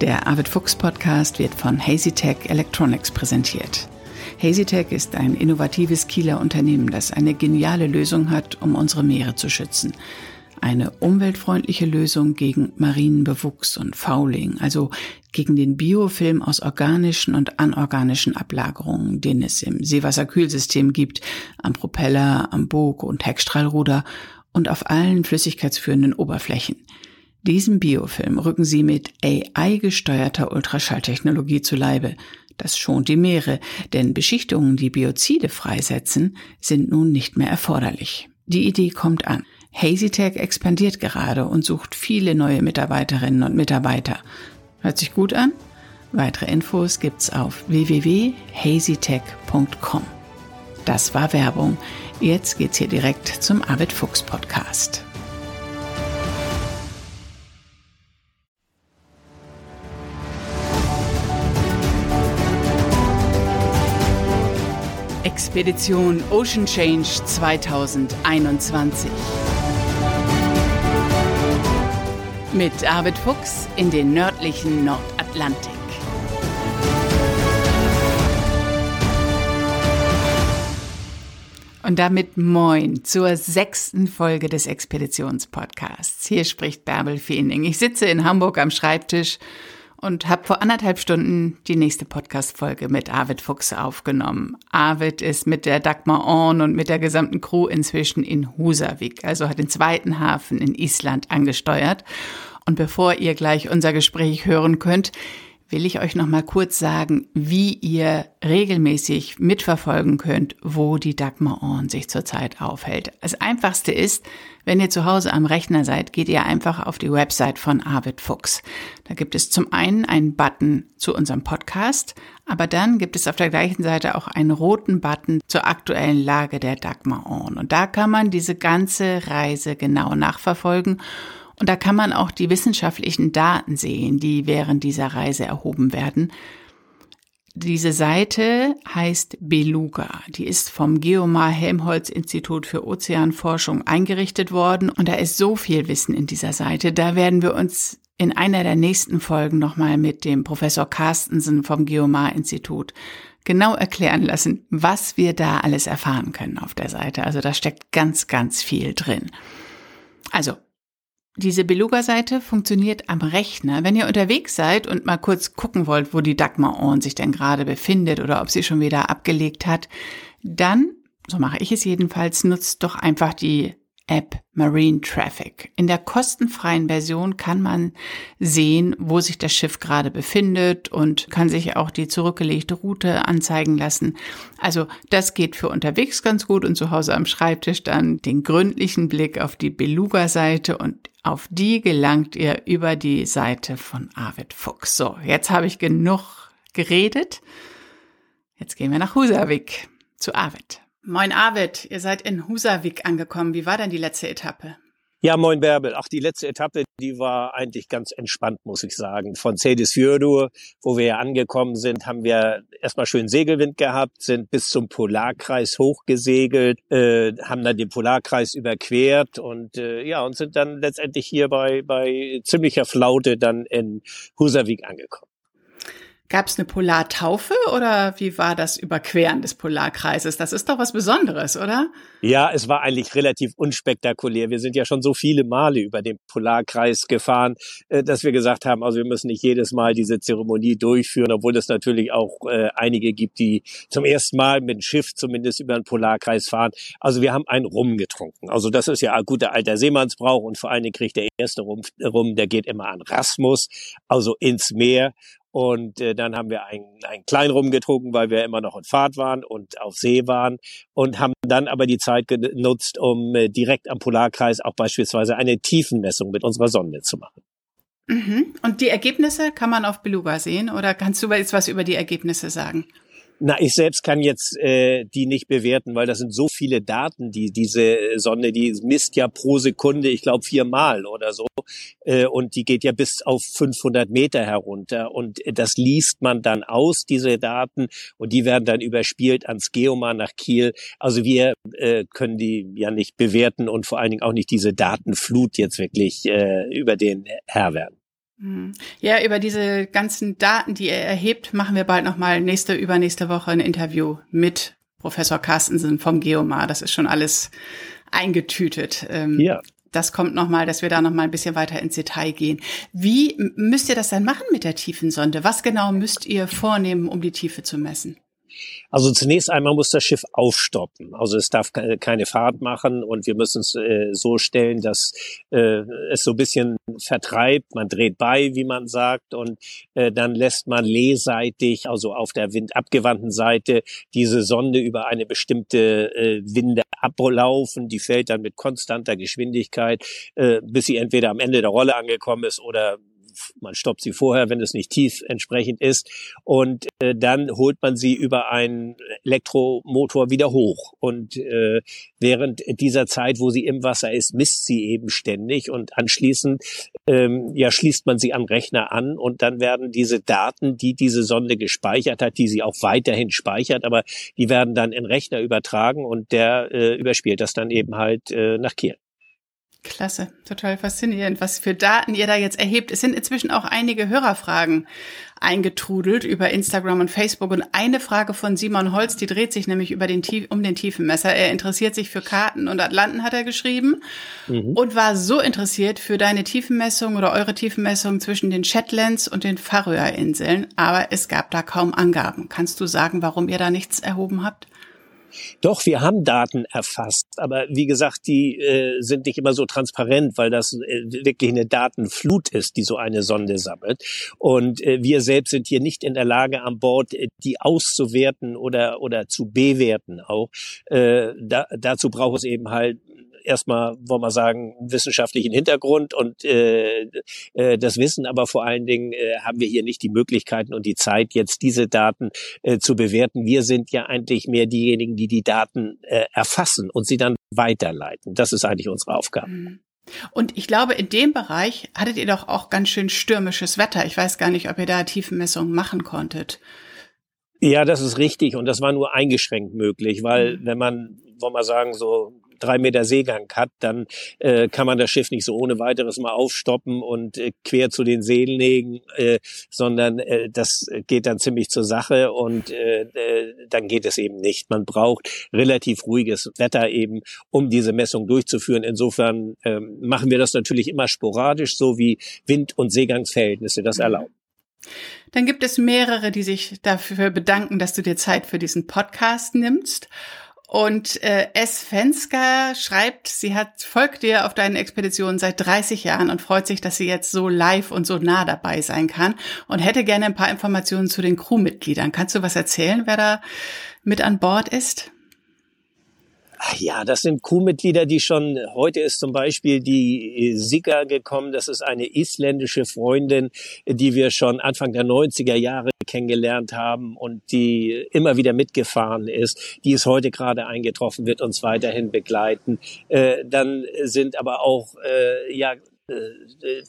Der Arvid Fuchs Podcast wird von HazyTech Electronics präsentiert. HazyTech ist ein innovatives Kieler Unternehmen, das eine geniale Lösung hat, um unsere Meere zu schützen. Eine umweltfreundliche Lösung gegen Marienbewuchs und Fouling, also gegen den Biofilm aus organischen und anorganischen Ablagerungen, den es im Seewasserkühlsystem gibt, am Propeller, am Bug- und Heckstrahlruder und auf allen flüssigkeitsführenden Oberflächen. Diesem Biofilm rücken sie mit AI-gesteuerter Ultraschalltechnologie zu Leibe. Das schont die Meere, denn Beschichtungen, die Biozide freisetzen, sind nun nicht mehr erforderlich. Die Idee kommt an. HazyTech expandiert gerade und sucht viele neue Mitarbeiterinnen und Mitarbeiter. Hört sich gut an? Weitere Infos gibt's auf www.hazytech.com. Das war Werbung. Jetzt geht's hier direkt zum Arvid Fuchs Podcast. Expedition Ocean Change 2021. Mit Arvid Fuchs in den nördlichen Nordatlantik. Und damit moin zur sechsten Folge des Expeditionspodcasts. Hier spricht Bärbel Feening. Ich sitze in Hamburg am Schreibtisch und habe vor anderthalb Stunden die nächste Podcast-Folge mit Arvid Fuchs aufgenommen. Arvid ist mit der Dagmar On und mit der gesamten Crew inzwischen in Husavik, also hat den zweiten Hafen in Island angesteuert. Und bevor ihr gleich unser Gespräch hören könnt, will ich euch noch mal kurz sagen, wie ihr regelmäßig mitverfolgen könnt, wo die Dagmar On sich zurzeit aufhält. Das einfachste ist, wenn ihr zu Hause am Rechner seid, geht ihr einfach auf die Website von Arvid Fuchs. Da gibt es zum einen einen Button zu unserem Podcast, aber dann gibt es auf der gleichen Seite auch einen roten Button zur aktuellen Lage der Dagmar On. Und da kann man diese ganze Reise genau nachverfolgen und da kann man auch die wissenschaftlichen Daten sehen, die während dieser Reise erhoben werden. Diese Seite heißt Beluga. Die ist vom Geomar Helmholtz Institut für Ozeanforschung eingerichtet worden. Und da ist so viel Wissen in dieser Seite. Da werden wir uns in einer der nächsten Folgen nochmal mit dem Professor Carstensen vom Geomar Institut genau erklären lassen, was wir da alles erfahren können auf der Seite. Also da steckt ganz, ganz viel drin. Also diese Beluga-Seite funktioniert am Rechner. Wenn ihr unterwegs seid und mal kurz gucken wollt, wo die Dagmar On sich denn gerade befindet oder ob sie schon wieder abgelegt hat, dann, so mache ich es jedenfalls, nutzt doch einfach die App Marine Traffic. In der kostenfreien Version kann man sehen, wo sich das Schiff gerade befindet und kann sich auch die zurückgelegte Route anzeigen lassen. Also das geht für unterwegs ganz gut und zu Hause am Schreibtisch dann den gründlichen Blick auf die Beluga-Seite und auf die gelangt ihr über die Seite von Arvid Fuchs. So, jetzt habe ich genug geredet. Jetzt gehen wir nach Husavik zu Arvid. Moin Arvid, ihr seid in Husavik angekommen. Wie war denn die letzte Etappe? Ja, moin Bärbel. Ach, die letzte Etappe, die war eigentlich ganz entspannt, muss ich sagen. Von Seyðisfjörður, wo wir ja angekommen sind, haben wir erstmal schön Segelwind gehabt, sind bis zum Polarkreis hochgesegelt, äh, haben dann den Polarkreis überquert und äh, ja, und sind dann letztendlich hier bei, bei ziemlicher Flaute dann in Husavik angekommen. Gab es eine Polartaufe oder wie war das Überqueren des Polarkreises? Das ist doch was Besonderes, oder? Ja, es war eigentlich relativ unspektakulär. Wir sind ja schon so viele Male über den Polarkreis gefahren, äh, dass wir gesagt haben, also wir müssen nicht jedes Mal diese Zeremonie durchführen, obwohl es natürlich auch äh, einige gibt, die zum ersten Mal mit dem Schiff zumindest über den Polarkreis fahren. Also wir haben einen Rum getrunken. Also das ist ja ein guter alter Seemannsbrauch und vor allen Dingen kriegt der erste Rum, der geht immer an Rasmus, also ins Meer. Und äh, dann haben wir einen, einen kleinen rumgetrunken, weil wir immer noch in Fahrt waren und auf See waren und haben dann aber die Zeit genutzt, um äh, direkt am Polarkreis auch beispielsweise eine Tiefenmessung mit unserer Sonde zu machen. Mhm. Und die Ergebnisse kann man auf Beluga sehen oder kannst du jetzt was über die Ergebnisse sagen? Na, ich selbst kann jetzt äh, die nicht bewerten, weil das sind so viele Daten, die diese Sonde, die misst ja pro Sekunde, ich glaube viermal oder so, äh, und die geht ja bis auf 500 Meter herunter und das liest man dann aus, diese Daten, und die werden dann überspielt ans Geomar nach Kiel. Also wir äh, können die ja nicht bewerten und vor allen Dingen auch nicht diese Datenflut jetzt wirklich äh, über den Herr werden. Mhm. Ja, über diese ganzen Daten, die er erhebt, machen wir bald nochmal nächste, übernächste Woche ein Interview mit Professor Carstensen vom Geomar. Das ist schon alles eingetütet. Ähm, ja. Das kommt nochmal, dass wir da nochmal ein bisschen weiter ins Detail gehen. Wie müsst ihr das dann machen mit der Tiefensonde? Was genau müsst ihr vornehmen, um die Tiefe zu messen? Also zunächst einmal muss das Schiff aufstoppen. Also es darf keine Fahrt machen und wir müssen es äh, so stellen, dass äh, es so ein bisschen vertreibt. Man dreht bei, wie man sagt, und äh, dann lässt man lehseitig, also auf der windabgewandten Seite, diese Sonde über eine bestimmte äh, Winde ablaufen. Die fällt dann mit konstanter Geschwindigkeit, äh, bis sie entweder am Ende der Rolle angekommen ist oder man stoppt sie vorher, wenn es nicht tief entsprechend ist. Und äh, dann holt man sie über einen Elektromotor wieder hoch. Und äh, während dieser Zeit, wo sie im Wasser ist, misst sie eben ständig. Und anschließend ähm, ja, schließt man sie am Rechner an und dann werden diese Daten, die diese Sonde gespeichert hat, die sie auch weiterhin speichert, aber die werden dann in Rechner übertragen und der äh, überspielt das dann eben halt äh, nach Kiel. Klasse, total faszinierend, was für Daten ihr da jetzt erhebt. Es sind inzwischen auch einige Hörerfragen eingetrudelt über Instagram und Facebook und eine Frage von Simon Holz, die dreht sich nämlich über den um den Tiefenmesser. Er interessiert sich für Karten und Atlanten, hat er geschrieben, mhm. und war so interessiert für deine Tiefenmessung oder eure Tiefenmessung zwischen den Shetlands und den Färöerinseln, aber es gab da kaum Angaben. Kannst du sagen, warum ihr da nichts erhoben habt? Doch, wir haben Daten erfasst, aber wie gesagt, die äh, sind nicht immer so transparent, weil das äh, wirklich eine Datenflut ist, die so eine Sonde sammelt. Und äh, wir selbst sind hier nicht in der Lage, an Bord äh, die auszuwerten oder oder zu bewerten auch. Äh, da, dazu braucht es eben halt erstmal, wollen wir sagen, wissenschaftlichen Hintergrund und äh, äh, das Wissen, aber vor allen Dingen äh, haben wir hier nicht die Möglichkeiten und die Zeit, jetzt diese Daten äh, zu bewerten. Wir sind ja eigentlich mehr diejenigen, die die Daten äh, erfassen und sie dann weiterleiten. Das ist eigentlich unsere Aufgabe. Mhm. Und ich glaube, in dem Bereich hattet ihr doch auch ganz schön stürmisches Wetter. Ich weiß gar nicht, ob ihr da Tiefenmessungen machen konntet. Ja, das ist richtig. Und das war nur eingeschränkt möglich, weil mhm. wenn man, wollen wir sagen, so drei Meter Seegang hat, dann äh, kann man das Schiff nicht so ohne weiteres mal aufstoppen und äh, quer zu den Seen legen, äh, sondern äh, das geht dann ziemlich zur Sache und äh, äh, dann geht es eben nicht. Man braucht relativ ruhiges Wetter eben, um diese Messung durchzuführen. Insofern äh, machen wir das natürlich immer sporadisch, so wie Wind- und Seegangsverhältnisse das mhm. erlauben. Dann gibt es mehrere, die sich dafür bedanken, dass du dir Zeit für diesen Podcast nimmst. Und äh, S. Fenska schreibt, sie hat folgt dir auf deinen Expeditionen seit 30 Jahren und freut sich, dass sie jetzt so live und so nah dabei sein kann und hätte gerne ein paar Informationen zu den Crewmitgliedern. Kannst du was erzählen, wer da mit an Bord ist? Ja, das sind Crewmitglieder, die schon, heute ist zum Beispiel die Sika gekommen, das ist eine isländische Freundin, die wir schon Anfang der 90er Jahre kennengelernt haben und die immer wieder mitgefahren ist. Die ist heute gerade eingetroffen, wird uns weiterhin begleiten. Äh, dann sind aber auch äh, ja äh,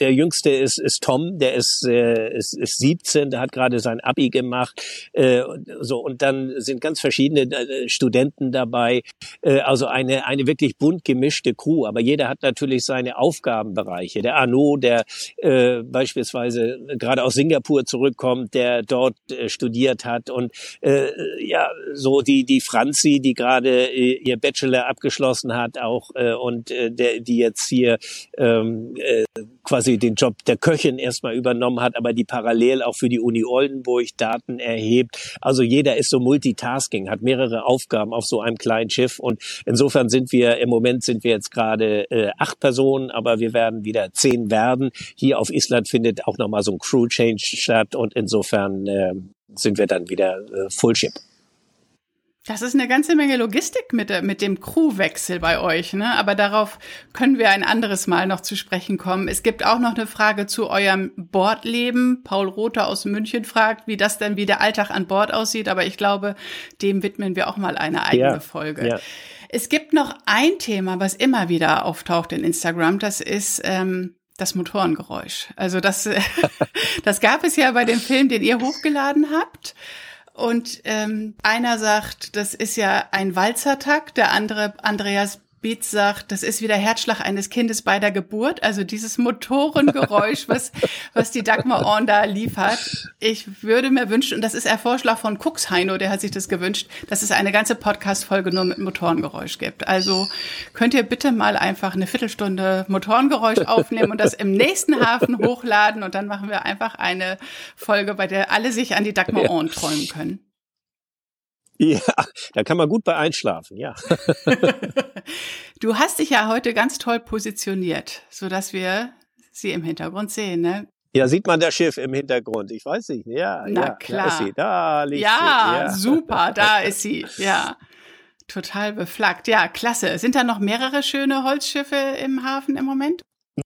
der jüngste ist, ist Tom, der ist, äh, ist, ist 17, der hat gerade sein Abi gemacht. Äh, so und dann sind ganz verschiedene äh, Studenten dabei. Äh, also eine eine wirklich bunt gemischte Crew. Aber jeder hat natürlich seine Aufgabenbereiche. Der Arno, der äh, beispielsweise gerade aus Singapur zurückkommt, der dort äh, studiert hat und äh, ja so die die Franzi, die gerade äh, ihr Bachelor abgeschlossen hat, auch äh, und äh, der die jetzt hier ähm, äh, quasi den Job der Köchin erstmal übernommen hat, aber die parallel auch für die Uni Oldenburg Daten erhebt. Also jeder ist so Multitasking, hat mehrere Aufgaben auf so einem kleinen Schiff und insofern sind wir im Moment sind wir jetzt gerade äh, acht Personen, aber wir werden wieder zehn werden. Hier auf Island findet auch nochmal so ein Crew Change statt und insofern äh, sind wir dann wieder äh, Full Ship. Das ist eine ganze Menge Logistik mit, mit dem Crewwechsel bei euch, ne? Aber darauf können wir ein anderes Mal noch zu sprechen kommen. Es gibt auch noch eine Frage zu eurem Bordleben. Paul Rother aus München fragt, wie das denn wie der Alltag an Bord aussieht. Aber ich glaube, dem widmen wir auch mal eine eigene ja, Folge. Ja. Es gibt noch ein Thema, was immer wieder auftaucht in Instagram. Das ist ähm, das Motorengeräusch. Also das, das gab es ja bei dem Film, den ihr hochgeladen habt. Und ähm, einer sagt, das ist ja ein Walzertakt, der andere, Andreas Beats sagt, das ist wie der Herzschlag eines Kindes bei der Geburt. Also dieses Motorengeräusch, was, was die Dagmar Orn da liefert. Ich würde mir wünschen, und das ist ein Vorschlag von Cooks Heino, der hat sich das gewünscht, dass es eine ganze Podcast-Folge nur mit Motorengeräusch gibt. Also könnt ihr bitte mal einfach eine Viertelstunde Motorengeräusch aufnehmen und das im nächsten Hafen hochladen und dann machen wir einfach eine Folge, bei der alle sich an die Dagmar Orn träumen können. Ja, da kann man gut bei einschlafen, ja. du hast dich ja heute ganz toll positioniert, so dass wir sie im Hintergrund sehen, ne? Ja, sieht man das Schiff im Hintergrund? Ich weiß nicht. Ja, Na ja, klar. Da ist sie. Da liegt ja, sie. Ja, super, da ist sie. Ja. Total beflaggt. Ja, klasse. Sind da noch mehrere schöne Holzschiffe im Hafen im Moment?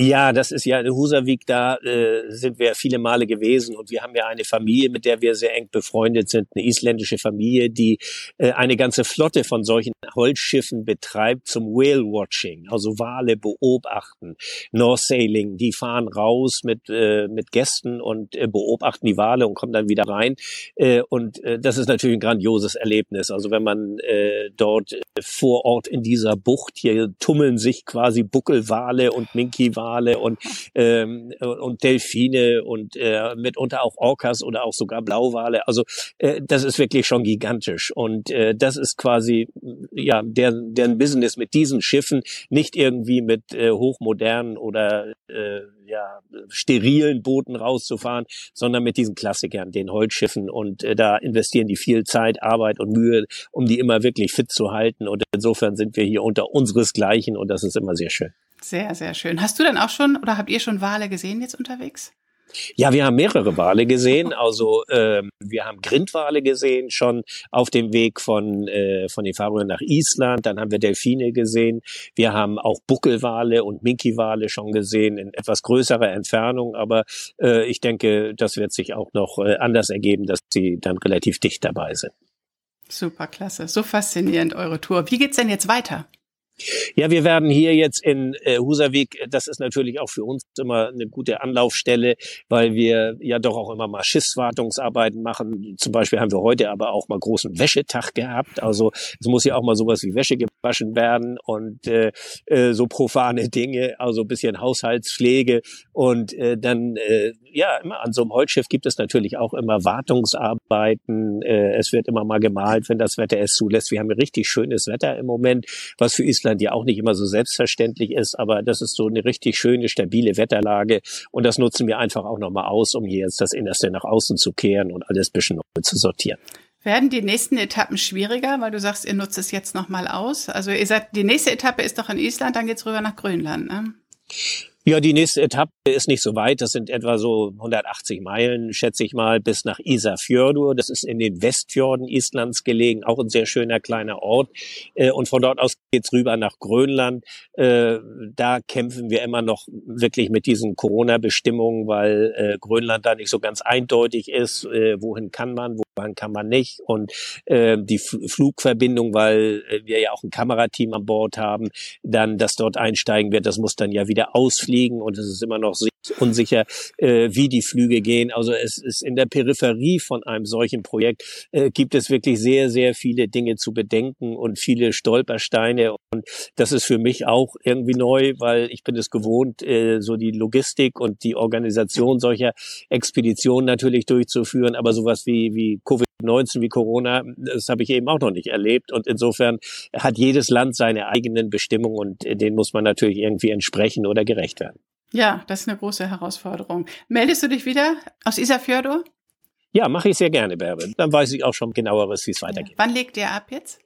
Ja, das ist ja in Husavik, da äh, sind wir viele Male gewesen und wir haben ja eine Familie, mit der wir sehr eng befreundet sind, eine isländische Familie, die äh, eine ganze Flotte von solchen Holzschiffen betreibt zum Whale Watching, also Wale beobachten, North Sailing, die fahren raus mit, äh, mit Gästen und äh, beobachten die Wale und kommen dann wieder rein äh, und äh, das ist natürlich ein grandioses Erlebnis. Also wenn man äh, dort äh, vor Ort in dieser Bucht, hier tummeln sich quasi Buckelwale und Minky Wale und, ähm, und Delfine und äh, mitunter auch Orcas oder auch sogar Blauwale. Also äh, das ist wirklich schon gigantisch. Und äh, das ist quasi ja deren, deren Business mit diesen Schiffen, nicht irgendwie mit äh, hochmodernen oder äh, ja, sterilen Booten rauszufahren, sondern mit diesen Klassikern, den Holzschiffen. Und äh, da investieren die viel Zeit, Arbeit und Mühe, um die immer wirklich fit zu halten. Und insofern sind wir hier unter unseresgleichen und das ist immer sehr schön. Sehr, sehr schön. Hast du denn auch schon oder habt ihr schon Wale gesehen jetzt unterwegs? Ja, wir haben mehrere Wale gesehen. Also ähm, wir haben Grindwale gesehen, schon auf dem Weg von äh, von den Färöern nach Island. Dann haben wir Delfine gesehen. Wir haben auch Buckelwale und Minkiwale schon gesehen in etwas größerer Entfernung. Aber äh, ich denke, das wird sich auch noch äh, anders ergeben, dass sie dann relativ dicht dabei sind. Super, klasse. So faszinierend eure Tour. Wie geht's denn jetzt weiter? Ja, wir werden hier jetzt in äh, Husavik, das ist natürlich auch für uns immer eine gute Anlaufstelle, weil wir ja doch auch immer mal Schiffswartungsarbeiten machen. Zum Beispiel haben wir heute aber auch mal großen Wäschetag gehabt. Also es muss ja auch mal sowas wie Wäsche gewaschen werden und äh, äh, so profane Dinge, also bisschen Haushaltspflege. Und äh, dann, äh, ja, immer an so einem Holzschiff gibt es natürlich auch immer Wartungsarbeiten. Äh, es wird immer mal gemalt, wenn das Wetter es zulässt. Wir haben richtig schönes Wetter im Moment, was für Island ja auch nicht immer so selbstverständlich ist, aber das ist so eine richtig schöne, stabile Wetterlage und das nutzen wir einfach auch nochmal aus, um hier jetzt das Innerste nach außen zu kehren und alles ein bisschen neu zu sortieren. Werden die nächsten Etappen schwieriger, weil du sagst, ihr nutzt es jetzt nochmal aus? Also ihr sagt, die nächste Etappe ist doch in Island, dann geht's rüber nach Grönland, ne? Ja, die nächste Etappe ist nicht so weit. Das sind etwa so 180 Meilen, schätze ich mal, bis nach Isafjordur. Das ist in den Westfjorden Islands gelegen, auch ein sehr schöner kleiner Ort. Äh, und von dort aus geht's rüber nach Grönland. Äh, da kämpfen wir immer noch wirklich mit diesen Corona-Bestimmungen, weil äh, Grönland da nicht so ganz eindeutig ist. Wohin kann man, wohin kann man nicht? Und die Flugverbindung, weil wir ja auch ein Kamerateam an Bord haben, dann, das dort einsteigen wird, das muss dann ja wieder ausfliegen fliegen und es ist immer noch unsicher, äh, wie die Flüge gehen. Also es ist in der Peripherie von einem solchen Projekt äh, gibt es wirklich sehr, sehr viele Dinge zu bedenken und viele Stolpersteine. Und das ist für mich auch irgendwie neu, weil ich bin es gewohnt, äh, so die Logistik und die Organisation solcher Expeditionen natürlich durchzuführen. Aber sowas wie, wie Covid-19 wie Corona, das habe ich eben auch noch nicht erlebt. Und insofern hat jedes Land seine eigenen Bestimmungen und denen muss man natürlich irgendwie entsprechen oder gerecht werden. Ja, das ist eine große Herausforderung. Meldest du dich wieder aus Isafjordur? Ja, mache ich sehr gerne, Bärbe. Dann weiß ich auch schon genaueres, wie es weitergeht. Wann legt ihr ab jetzt?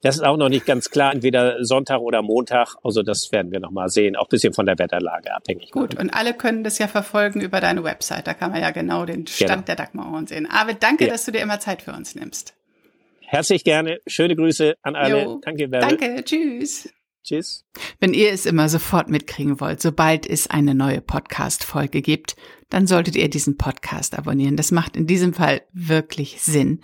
Das ist auch noch nicht ganz klar, entweder Sonntag oder Montag. Also das werden wir noch mal sehen, auch bisschen von der Wetterlage abhängig. Gut, machen. und alle können das ja verfolgen über deine Website. Da kann man ja genau den Stand genau. der Dagmar sehen. Arvid, danke, ja. dass du dir immer Zeit für uns nimmst. Herzlich gerne. Schöne Grüße an alle. Jo. Danke, Bärbe. Danke, tschüss. Tschüss. Wenn ihr es immer sofort mitkriegen wollt, sobald es eine neue Podcast-Folge gibt, dann solltet ihr diesen Podcast abonnieren. Das macht in diesem Fall wirklich Sinn.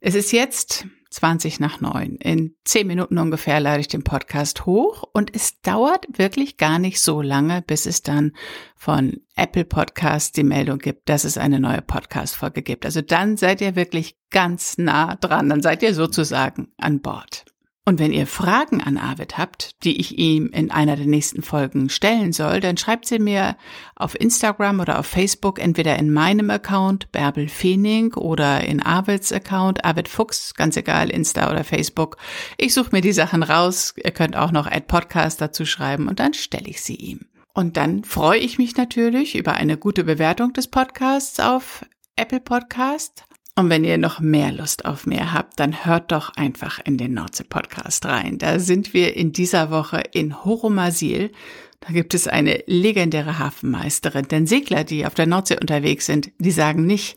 Es ist jetzt 20 nach 9. In 10 Minuten ungefähr lade ich den Podcast hoch und es dauert wirklich gar nicht so lange, bis es dann von Apple Podcast die Meldung gibt, dass es eine neue Podcast-Folge gibt. Also dann seid ihr wirklich ganz nah dran. Dann seid ihr sozusagen an Bord. Und wenn ihr Fragen an Arvid habt, die ich ihm in einer der nächsten Folgen stellen soll, dann schreibt sie mir auf Instagram oder auf Facebook, entweder in meinem Account Bärbel Feening oder in Arvids Account Arvid Fuchs, ganz egal, Insta oder Facebook. Ich suche mir die Sachen raus. Ihr könnt auch noch Ad Podcast dazu schreiben und dann stelle ich sie ihm. Und dann freue ich mich natürlich über eine gute Bewertung des Podcasts auf Apple Podcast und wenn ihr noch mehr Lust auf mehr habt, dann hört doch einfach in den Nordsee-Podcast rein. Da sind wir in dieser Woche in Horomasil. Da gibt es eine legendäre Hafenmeisterin. Denn Segler, die auf der Nordsee unterwegs sind, die sagen nicht,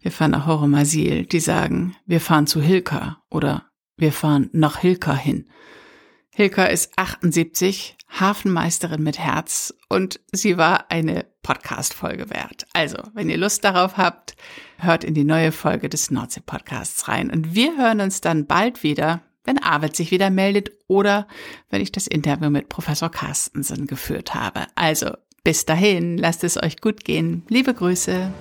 wir fahren nach Horomasil. Die sagen, wir fahren zu Hilka oder wir fahren nach Hilka hin. Hilka ist 78, Hafenmeisterin mit Herz und sie war eine Podcast-Folge wert. Also, wenn ihr Lust darauf habt, hört in die neue Folge des Nordsee-Podcasts rein. Und wir hören uns dann bald wieder, wenn Arvid sich wieder meldet oder wenn ich das Interview mit Professor Carstensen geführt habe. Also, bis dahin, lasst es euch gut gehen. Liebe Grüße.